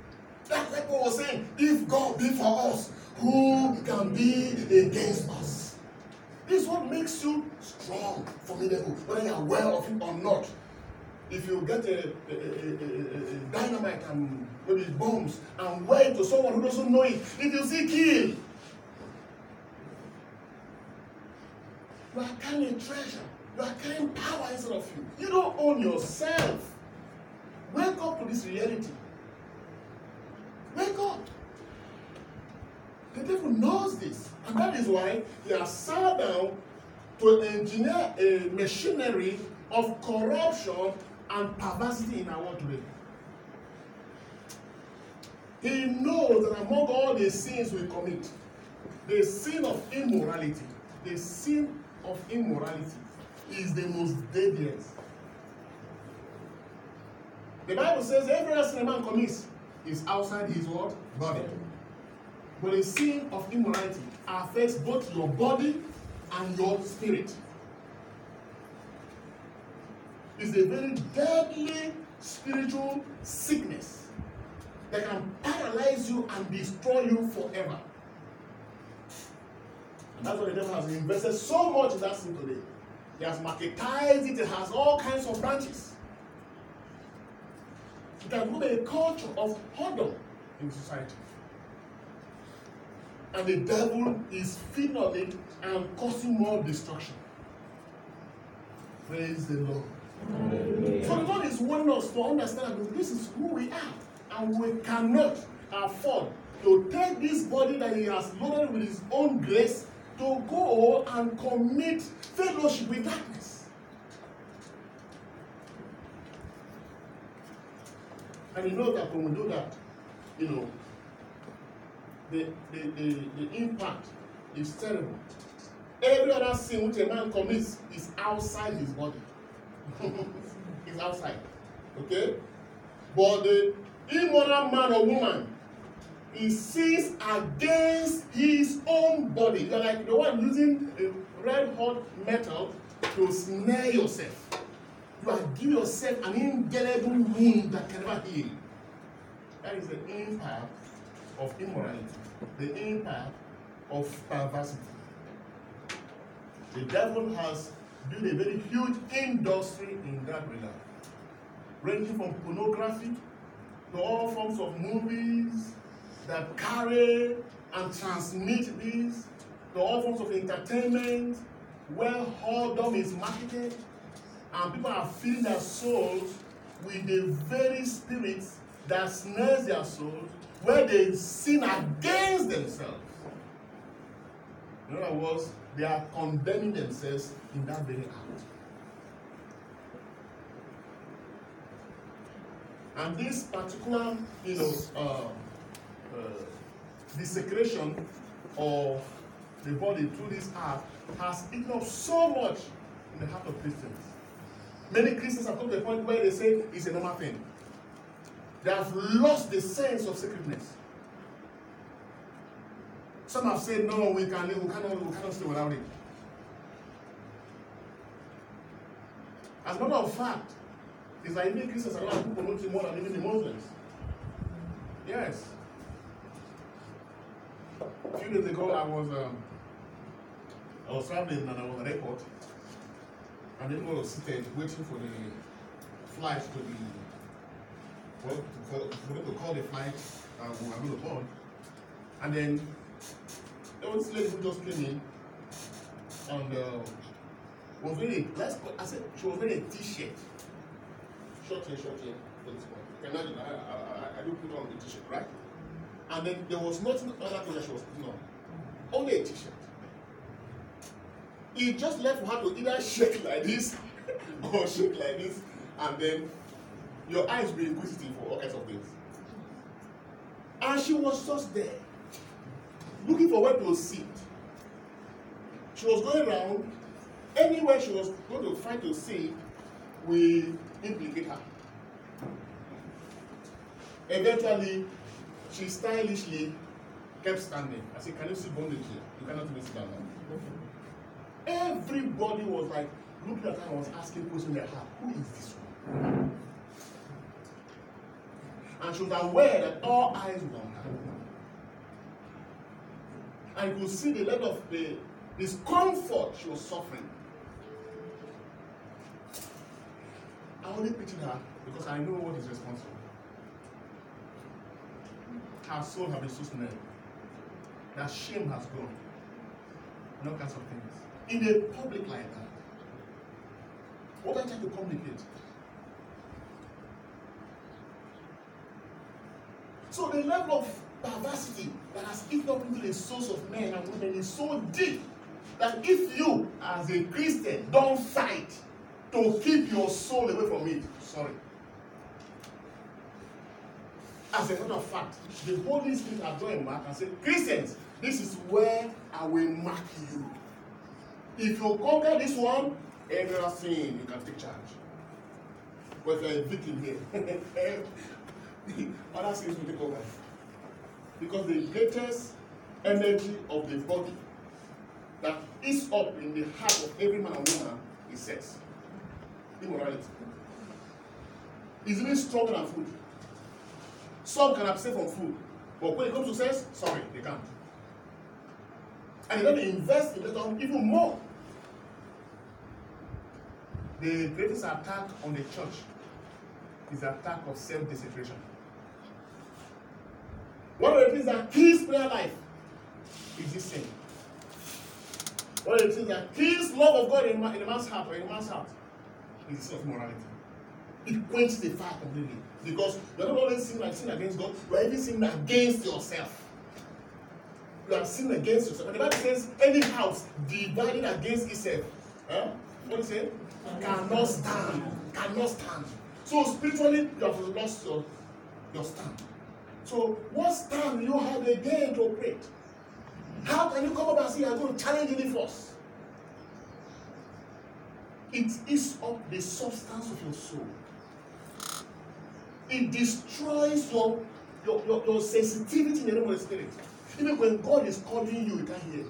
Speaker 1: That's what Paul was saying. If God be for us, who can be against us? This is what makes you strong, formidable, whether you are aware of it or not. If you get a, a, a, a dynamite and maybe bombs and wear it to someone who doesn't know it, if you see kill, you are carrying treasure. You are carrying power inside of you. You don't own yourself. Wake up to this reality. Wake up. The devil knows this. And that is why he has sat down to engineer a machinery of corruption and perversity in our today. He knows that among all the sins we commit, the sin of immorality, the sin of immorality is the most deadliest. The Bible says every sin a man commits is outside his what? Body. But the sin of immorality affects both your body and your spirit. It's a very deadly spiritual sickness that can paralyze you and destroy you forever. And that's why the devil has invested so much in that sin today. He has marketized it, it has all kinds of branches. It has become a culture of hodl in society. And the devil is feeding on it and causing more destruction. Praise the Lord. So the Lord is wanting us to understand that this is who we are, and we cannot afford to take this body that He has loaded with His own grace to go and commit fellowship with darkness. And you know that when we do that, you know, the, the, the, the impact is terrible. Every other sin which a man commits is outside his body. [laughs] it's outside. Okay? But the immoral man or woman, he sins against his own body. You're like the one using a red hot metal to snare yourself. Are giving yourself an indelible wound that can never heal. That is the impact of immorality, the impact of perversity. The devil has built a very huge industry in that regard, ranging from pornography to all forms of movies that carry and transmit this, to all forms of entertainment, where whoredom is marketed, and people are filling their souls with the very spirits that snares their souls, where they sin against themselves. In other words, they are condemning themselves in that very act. And this particular, you know, uh, uh, desecration of the body through this act has eaten up so much in the heart of Christians. Many Christians have come to the point where they say it's a normal thing. They have lost the sense of sacredness. Some have said, no, we can live, we cannot, we cannot stay without it. As a matter of fact, it's like many Christians are not promoting more than even the Muslims. Yes. A few days ago, I was um, I was traveling and I was at the airport, and everyone was seated waiting for the flight to be well, for, for them to call the flight and we were going to board. And then there was this lady who just came in and uh, was wearing let's call, I said she was wearing a t-shirt. Short hair, short hair. can I, I, I, I do put on a t-shirt, right? And then there was nothing other thing that she was putting on. Only a t-shirt. He just left her to either shake like this [laughs] or shake like this, and then your eyes be inquisitive for all kinds of things. And she was just there, looking for where to sit. She was going around, anywhere she was going to try to sit will implicate her. Eventually, she stylishly kept standing. I said, Can you see bondage here? You cannot even down now. Everybody was like looking at her and was asking questions like her, who is this one? And she was aware that all eyes were on her. And you could see the level of the discomfort she was suffering. I only pitied her because I know what is responsible. Her soul has been so snared that shame has gone. And all kinds of things. In a public like that. What are you trying to communicate? So the level of perversity that has eaten up into the souls of men and women is so deep that if you, as a Christian, don't fight to keep your soul away from it, sorry. As a matter of fact, the Holy Spirit has drawn a mark and said, Christians, this is where I will mark you. If you conquer this one, every other sin you can take charge. But if you're a victim here, other sins will take over. Because the greatest energy of the body that is up in the heart of every man and woman is sex. Immorality. It's even stronger than food. Some can abstain from food, but when it comes to sex, sorry, they can't. And they're going to invest in that even more. The greatest attack on the church is the attack of self-desecration. One of the things that kills prayer life is this sin. One of the things that kills love of God in, a man's heart or in a man's heart is sin of morality. It quenches the fire completely. Because you're not only sinning like sin against God, you are even sinning against yourself. You are sinning against yourself. And the Bible says, any house divided against itself? What is it? Cannot stand. Cannot stand. So spiritually, you have lost your, your stand. So what stand you have again to operate? How can you come up and say you are going to challenge any force? It is up the substance of your soul. it destroys your, your, your, your sensitivity in the realm of the spirit. Even when God is calling you, you can't hear.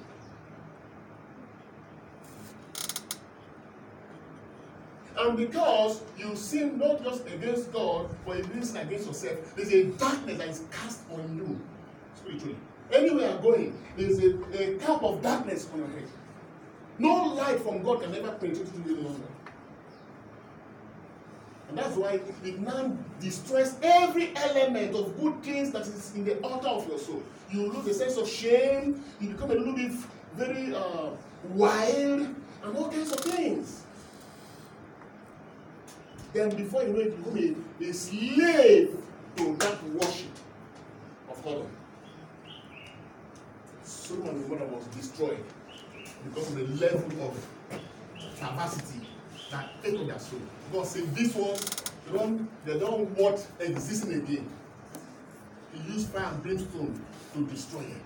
Speaker 1: And because you sin not just against God, but you sin against yourself, there's a darkness that is cast on you spiritually. Anywhere you're going, there's a, a cap of darkness on your head. No light from God can ever penetrate you any longer. And that's why it now destroys every element of good things that is in the altar of your soul. You lose a sense of shame, you become a little bit very uh, wild, and all kinds of things. Then before you know it, you become a, a slave to that worship of God. Solomon and mother was destroyed because of the level of capacity that ate their soul. God said, this one, they don't, they don't want existing again. He used fire and brimstone to destroy it.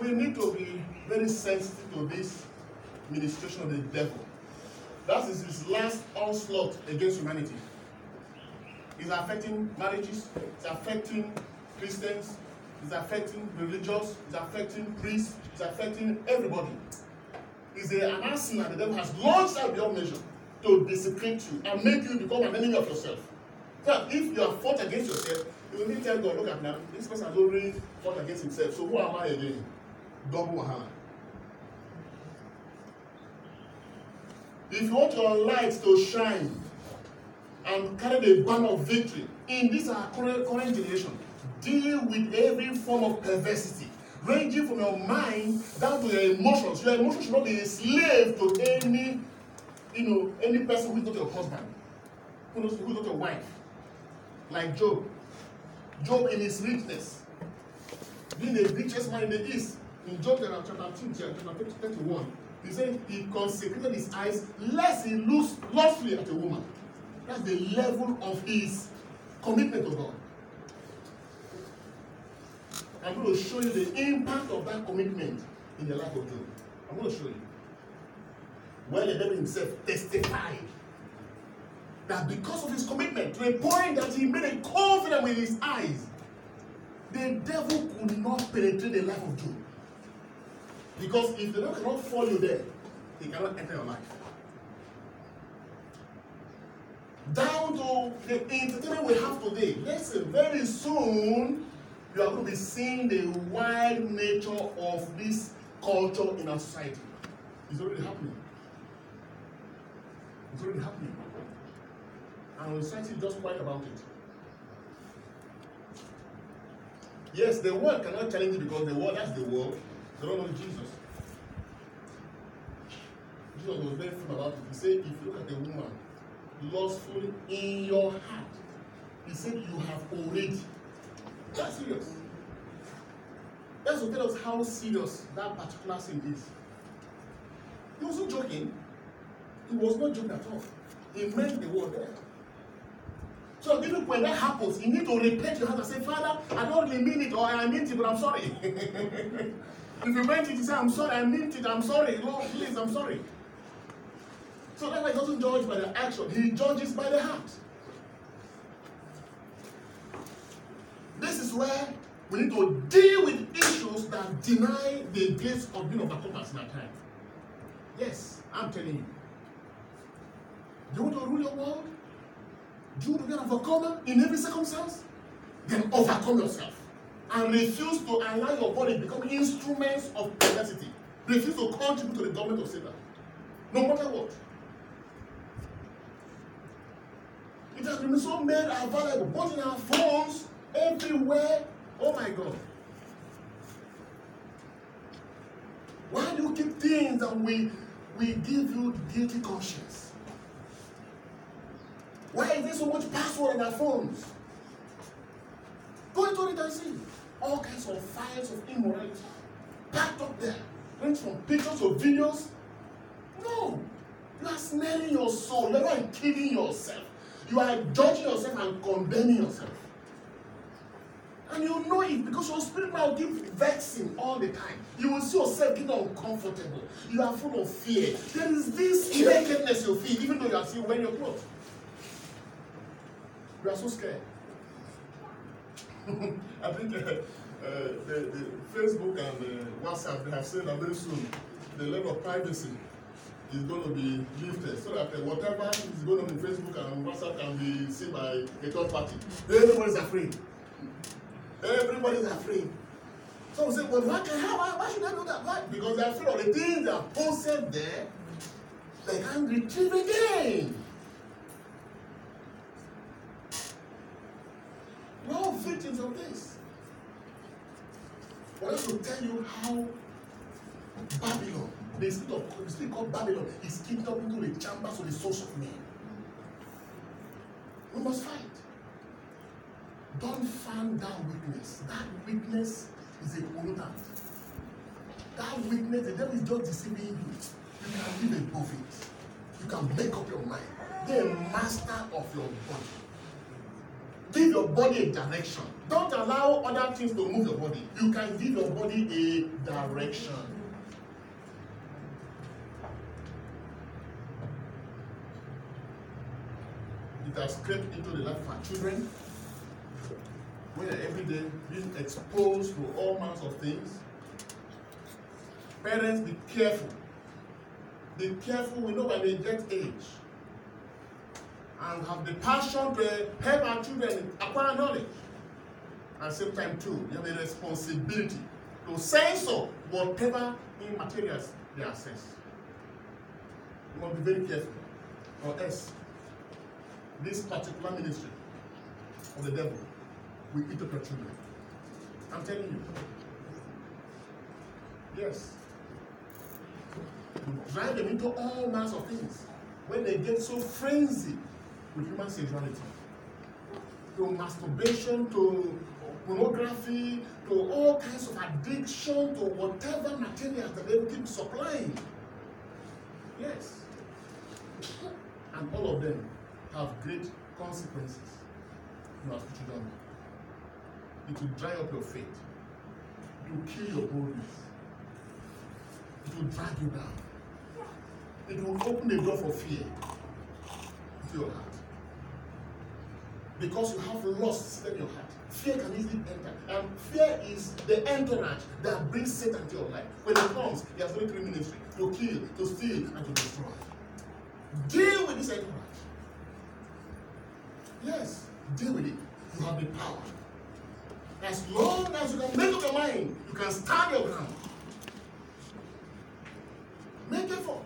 Speaker 1: We need to be very sensitive to this ministration of the devil. That is his last onslaught against humanity. It's affecting marriages, it's affecting Christians, it's affecting religious, it's affecting priests, it's affecting everybody. It's an arsenal the devil has launched out beyond measure to desecrate you and make you become an enemy of yourself. Now, if you have fought against yourself, you will need to tell God, look at now, this person has already fought against himself, so who am I again? Double wahala. If you want your light to shine and carry the banner of victory in this our current, current generation, deal with every form of perversity, ranging from your mind down to your emotions. Your emotions should not be a slave to any, you know, any person who is not your husband, who is, not your wife. Like Job. Job in his richness, being the richest man in the east. In Job chapter 2, chapter 31, he said he consecrated his eyes lest he lose lustfully at a woman. That's the level of his commitment to God. I'm going to show you the impact of that commitment in the life of Job. I'm going to show you. Well, the devil himself testified that because of his commitment, to a point that he made a covenant with his eyes, the devil could not penetrate the life of Job. Because if the devil cannot follow you there, he cannot enter your life. Down to the entertainment we have today. Listen, very soon you are going to be seeing the wild nature of this culture in our society. It's already happening. It's already happening. And our society is just quiet about it. Yes, the world cannot challenge it because the world, that's the world. Don't know Jesus. Jesus was very firm about it. He said, if you look at the woman lustfully in your heart, he said, you have already. That's serious. That's to tell us how serious that particular sin is. He wasn't joking. He was not joking at all. He meant the word there. So even when that happens, you need to repent your heart and say, Father, I don't really mean it, or I meant it, but I'm sorry. [laughs] if you meant it, you say, I'm sorry, I meant it, I'm sorry. Lord, please, I'm sorry. So he doesn't judge by the action, he judges by the heart. This is where we need to deal with issues that deny the grace of being overcomers in our time. Yes, I'm telling you. Do you want to rule your world? Do you want to be an overcomer in every circumstance? Then overcome yourself. And refuse to allow your body become instruments of perversity. Refuse to contribute to the government of Satan. No matter what. It has been so made available, both in our phones, everywhere. Oh my God. Why do you keep things that we we give you guilty conscience? Why is there so much password in our phones? Go into it and see. All kinds of files of immorality packed up there. Range from pictures or videos. No. You are snaring your soul. You are not kidding yourself. You are judging yourself and condemning yourself. And you know it because your spirit will keep vexing all the time. You will see yourself getting uncomfortable. You are full of fear. There is this nakedness you feel, even though you are still wearing your clothes. You are so scared. I think uh, uh, the, the Facebook and uh, WhatsApp have said that very soon the level of privacy is going to be lifted so that uh, whatever is going on in Facebook and WhatsApp can be seen by a third party. Everybody's afraid. Everybody's afraid. So we say, well, why, can, how, why, why should I do that? Why? Because they're afraid of the things that are posted there, they can't retrieve again. We're all victims of this. I want to tell you how Babylon, the spirit of the spirit called Babylon, is kicked up into the chambers of the souls of men. We must fight. Don't fan that weakness. That weakness is a pollutant. That weakness, the devil is just deceiving you. You can live above it. You can make up your mind. A master of your body. Give your body a direction. Don't allow other things to move your body. You can give your body a direction. It has crept into the life of our children. We are every day being exposed to all kinds of things. Parents, be careful. Be careful. We know when they get age and have the passion to help our children acquire knowledge. At the same time, too, you have a responsibility to censor whatever new materials they access. You must be very careful, or else this particular ministry of the devil will eat up your children. I'm telling you. Yes. You drive them into all manner of things when they get so frenzied with human sexuality. To masturbation, to pornography, to all kinds of addiction, to whatever materials that they keep supplying. Yes. And all of them have great consequences in our spiritual journey. It will dry up your faith. It will kill your boldness. It will drag you down. It will open the door for fear into your heart. Because you have lust in your heart. Fear can easily enter. And fear is the entourage that brings Satan to your life. When it comes, he has only three ministry to kill, to steal, and to destroy. Deal with this entourage. Yes, deal with it. You have the power. As long as you can make up your mind, you can stand your ground. Make effort.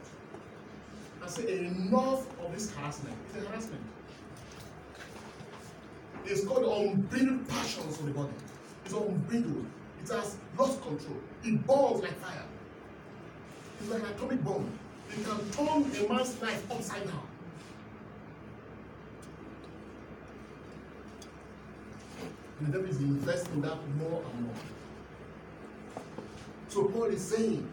Speaker 1: And say enough of this harassment. It's a harassment. It's called unbridled passions of the body. It's unbridled. It has lost control. It burns like fire. It's like an atomic bomb. It can turn a man's life upside down. And the devil is investing in that more and more. So Paul is saying,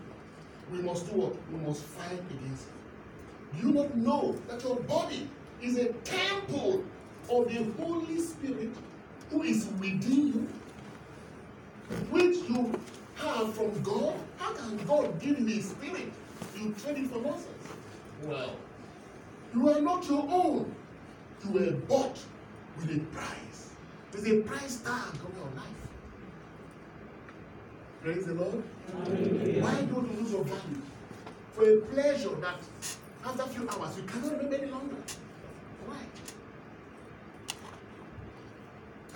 Speaker 1: we must do what? We must fight against it. Do you not know that your body is a temple of the Holy Spirit who is within you, which you have from God? How can God give you His Spirit? You trade it for nonsense. Well, you are not your own. You were bought with a price. There's a price tag on your life. Praise the Lord. Why don't you lose your value? For a pleasure that after a few hours you cannot remember any longer. Why?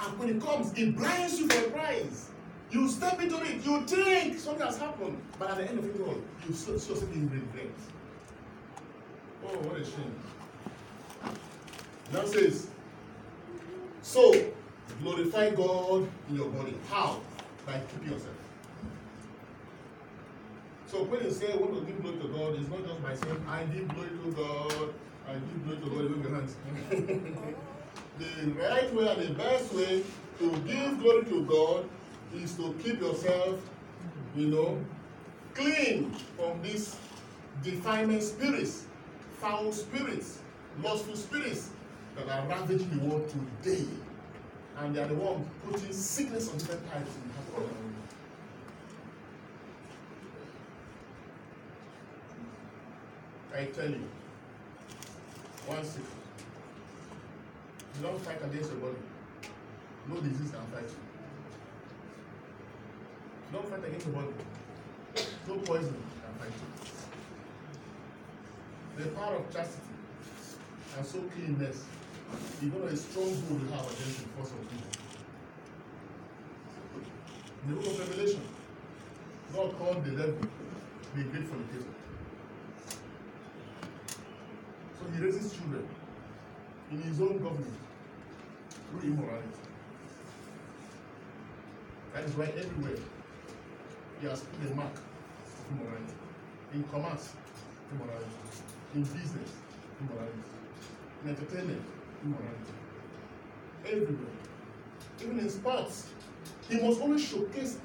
Speaker 1: And when it comes, it blinds you for a prize. You step into it, you think something has happened, but at the end of it all, you see yourself in regret. Oh, what a shame. Now says, so glorify God in your body. How? By keeping yourself. So when you say want to give glory to God, it's not just by saying, I give glory to God, I give glory to God, wave your hands. [laughs] the right way and the best way to give glory to God is to keep yourself, you know, clean from these defilement spirits, foul spirits, lustful spirits that are ravaging the world today. And they are the one putting sickness on different types in the heart I tell you, one secret. You don't fight against your body. No disease can fight you. Don't fight against your body. No poison can fight you. The power of chastity and so cleanness is one of the stronghold we have against the force of evil. The book of Revelation, God called the devil the great fornicator. So he raises children in his own government through immorality. That is why everywhere he has put a mark of immorality. In commerce, immorality. In business, immorality. In entertainment, immorality. Everywhere. Even in sports, he must always showcase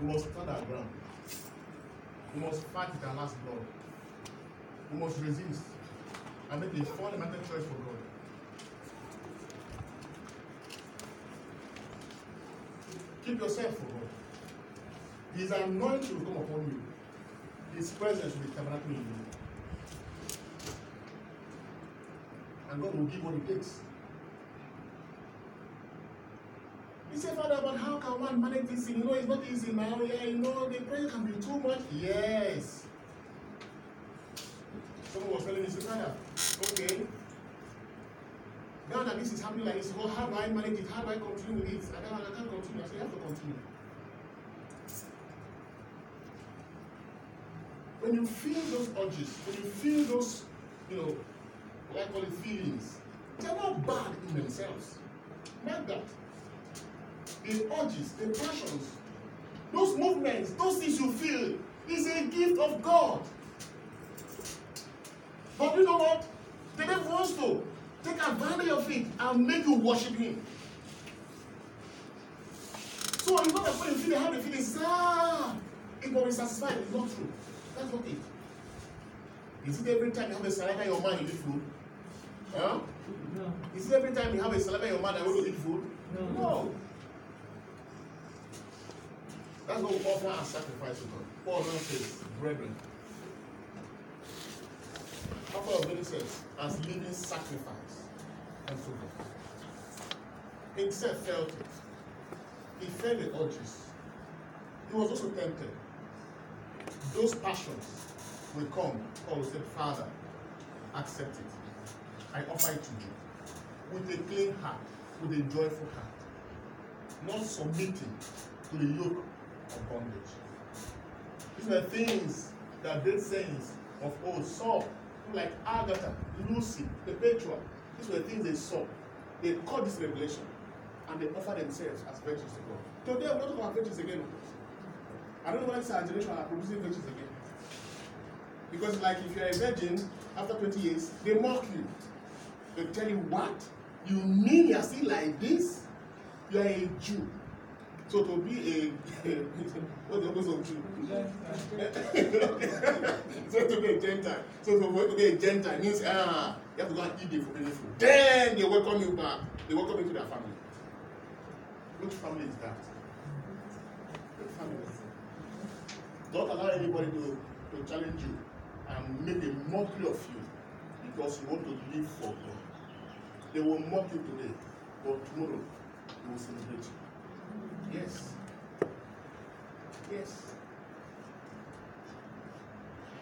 Speaker 1: We must stand our ground. We must fight with our last blood. We must resist and make a fundamental choice for God. Keep yourself for God. His anointing will come upon you. His presence will be tabernacling in you. And God will give what it takes. But how can one manage this thing? You know, it's not easy now. Yeah, you know, the prayer can be too much. Yes. Someone was telling me, Father, okay. Now that this is happening like this, well, how do I manage it? How do I continue with it? I can't, I can't continue. I say, you have to continue. When you feel those urges, when you feel those, you know, what I call it feelings, they're not bad in themselves. Not that the urges, the passions, those movements, those things you feel is a gift of God. But you know what? The devil wants to take advantage of it and make you worship him. So it's not that when you feel how the feelings, ah, it will be satisfied. It's not true. That's not it. Is it every time you have a saliva your mind you eat food? Huh?
Speaker 2: No.
Speaker 1: Is it every time you have a saliva your mind you want to eat food?
Speaker 2: No.
Speaker 1: No. That's what we offer as sacrifice to God. Paul now says, brethren, offer of many says, as living sacrifice unto God. Himself felt it. He felt the urges. He was also tempted. Those passions will come. Paul will say, Father, accept it. I offer it to you with a clean heart, with a joyful heart, not submitting to the yoke of bondage. These were things that great saints of old saw, like Agatha, Lucy, patriarch. These were things they saw. They caught this revelation and they offered themselves as virgins to God. Today, we're not talking about virgins again. I don't know why generation are producing virgins again. Because, like, if you're a virgin after 20 years, they mock you. They tell you, What? You mean you're still like this? You're a Jew. So to be a, [laughs] what's the opposite of Jew? [laughs] so to be a Gentile. So to, be a Gentile means ah, you have to go and eat the forbidden food. Then they welcome you back. They welcome you to their family. Which family is that? Which family is that? Don't allow anybody to, to challenge you and make a mockery of you because you want to live for God. They will mock you today, but tomorrow they will celebrate you. Yes. Yes.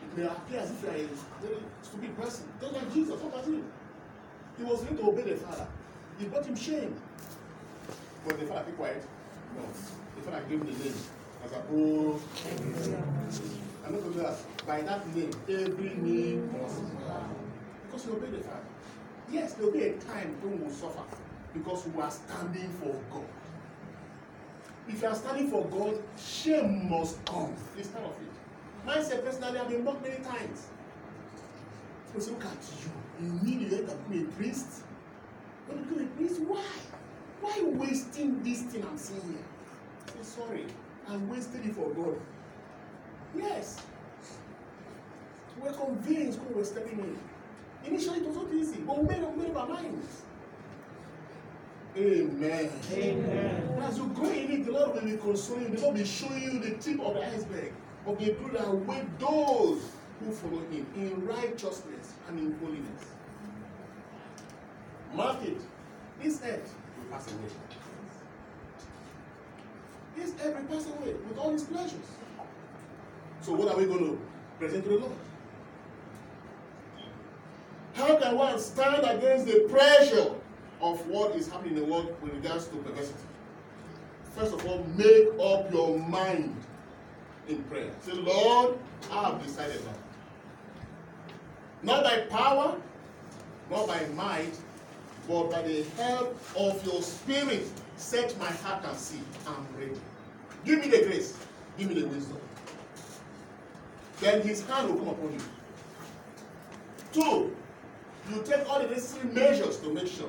Speaker 1: It may appear as if you are a very stupid person. Just like Jesus, what about him? He was willing to obey the Father. He brought him shame. But the Father keep quiet. No. The Father gave him the name. As a oh, I'm not going to that. By that name, every must bow. Because you obey the Father. Yes, there will be a time when we will suffer because we are standing for God. If you are standing for God, shame must come. Part of it. Myself personally, I've been mocked many times. Say, look at you. You mean you have to become a priest? You want to become a priest? Why? Why wasting this thing I'm seeing here? Say, sorry, I'm wasting it for God. Yes. We're convinced when we're stepping in. Initially, it was not easy, but we made up our minds. Amen.
Speaker 2: Amen.
Speaker 1: As you go in it, the Lord will be consoling you. The Lord will be showing you the tip of the iceberg of the good that await those who follow Him in righteousness and in holiness. Mark it. This earth will pass away. This earth will pass away with all its pleasures. So, what are we going to present to the Lord? How can one stand against the pressure of what is happening in the world with regards to perversity? First of all, make up your mind in prayer. Say, Lord, I have decided now. Not by power, not by might, but by the help of your spirit, set my heart and see. I'm ready. Give me the grace. Give me the wisdom. Then his hand will come upon you. Two, you take all the necessary measures to make sure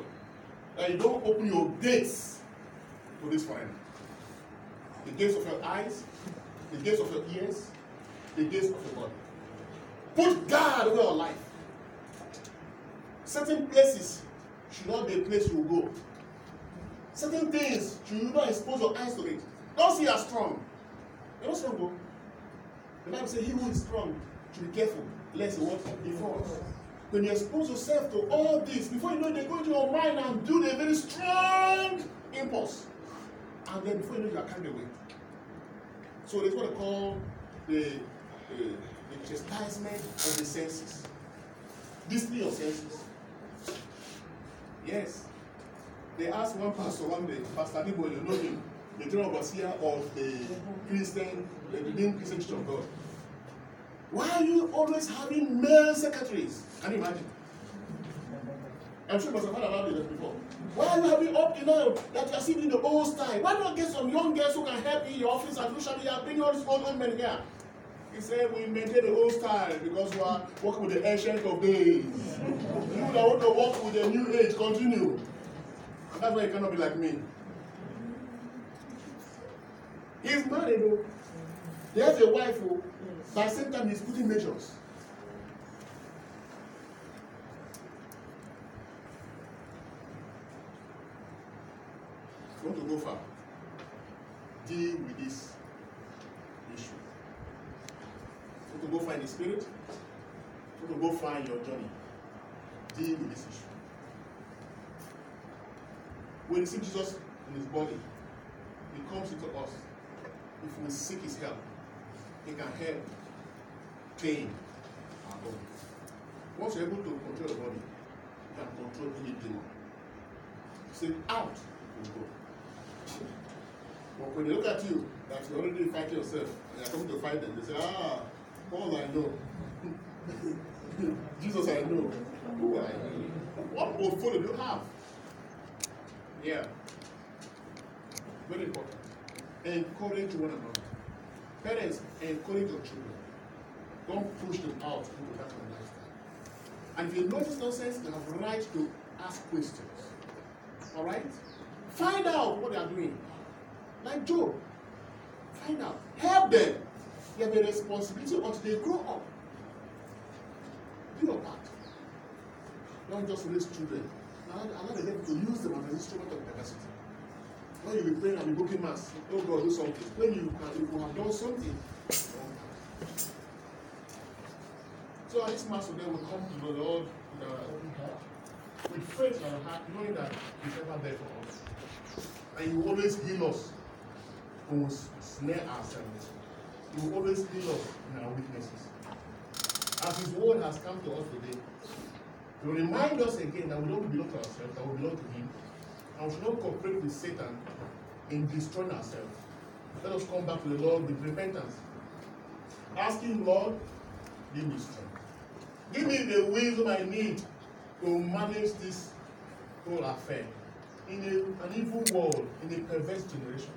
Speaker 1: that you don't open your gates to this foreigner. The gates of your eyes, the gates of your ears, the gates of your body. Put guard over your life. Certain places should not be a place you go. Certain things should not expose your eyes to it. Don't see you as strong. You're not strong, though. The Bible says, He who is strong should be careful, lest he walk before us. When you expose yourself to all this, before you know it, they go into your mind and do a very strong impulse. And then before you know it, you are carried away. So there's what they call the, the, the chastisement of the senses. Display your senses. Yes. They asked one pastor one day, Pastor Adeboye, you know him, the general overseer of the Christian, the Redeemed Christian Church of God. Why are you always having male secretaries? Can you imagine? I'm sure you must have heard about this before. Why are you having up to now that you are sitting in the old style? Why not get some young girls who can help you in your office and usually you are bringing all these old, old men here? He said, We maintain the old style because we are working with the ancient of days. you that want to work with the new age, continue. And that's why you cannot be like me. He's married, though. He has a wife, oh, but at the same time, he's putting measures. Want to go far? Deal with this issue. Want to go in the spirit? Want to go in your journey? Deal with this issue. When you see Jesus in his body, he comes into us. If we seek his help, he can help pain our. Once you're able to control your body, you can control any demon. Say out, go. But when they look at you, that you already fighting yourself, and you're coming to fight them, they say, ah, Paul I know. [laughs] Jesus I know. Who I know. What portfolio do you have? Yeah. Very important. Encourage one another. Parents, encourage your children. Don't push them out into that kind of lifestyle. And if you notice nonsense, you have right to ask questions. All right? Find out what they are doing. Like Job. Find out. Help them. You have a responsibility until they grow up. Do your part. Don't just raise children. Allow allow the devil to use them as an instrument of diversity. When you be praying and be booking mass, oh God, do something. When you, uh, you have done something, so at this mass today, we come to the Lord with our open heart, with faith in our heart, knowing that He's ever there for us. And He will always heal us when we snare ourselves. He will always heal us in our weaknesses. As His word has come to us today, to remind us again that we don't belong to ourselves, that we belong to Him, and we should not cooperate with Satan in destroying ourselves. Let us come back to the Lord with repentance. Asking, Lord, give me strength. Give me the wisdom I need to manage this whole affair in a, an evil world, in a perverse generation.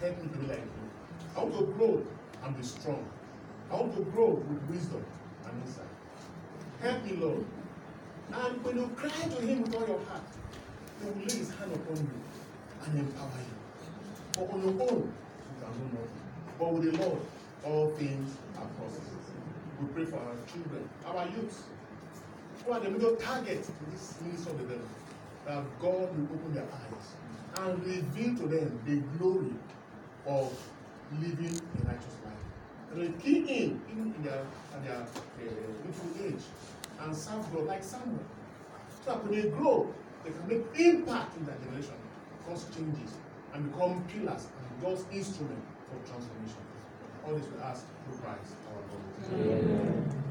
Speaker 1: Help me to be like you. I want to grow and be strong. I want to grow with wisdom and insight. Help me, Lord. And when you cry to Him with all your heart, He will lay His hand upon you and empower you. But on your own, you can do nothing. But with the Lord, all things are possible. We pray for our children, our youth. who are the major target to this ministry of devil, that God will open their eyes and reveal to them the glory of living a righteous life. And they key in, in, in their, in their uh, youthful age and serve God like Samuel. So that when they grow, they can make impact in their generation, cause changes, and become pillars and God's instrument for transformation. All this we ask through Christ our Lord.
Speaker 2: Amen.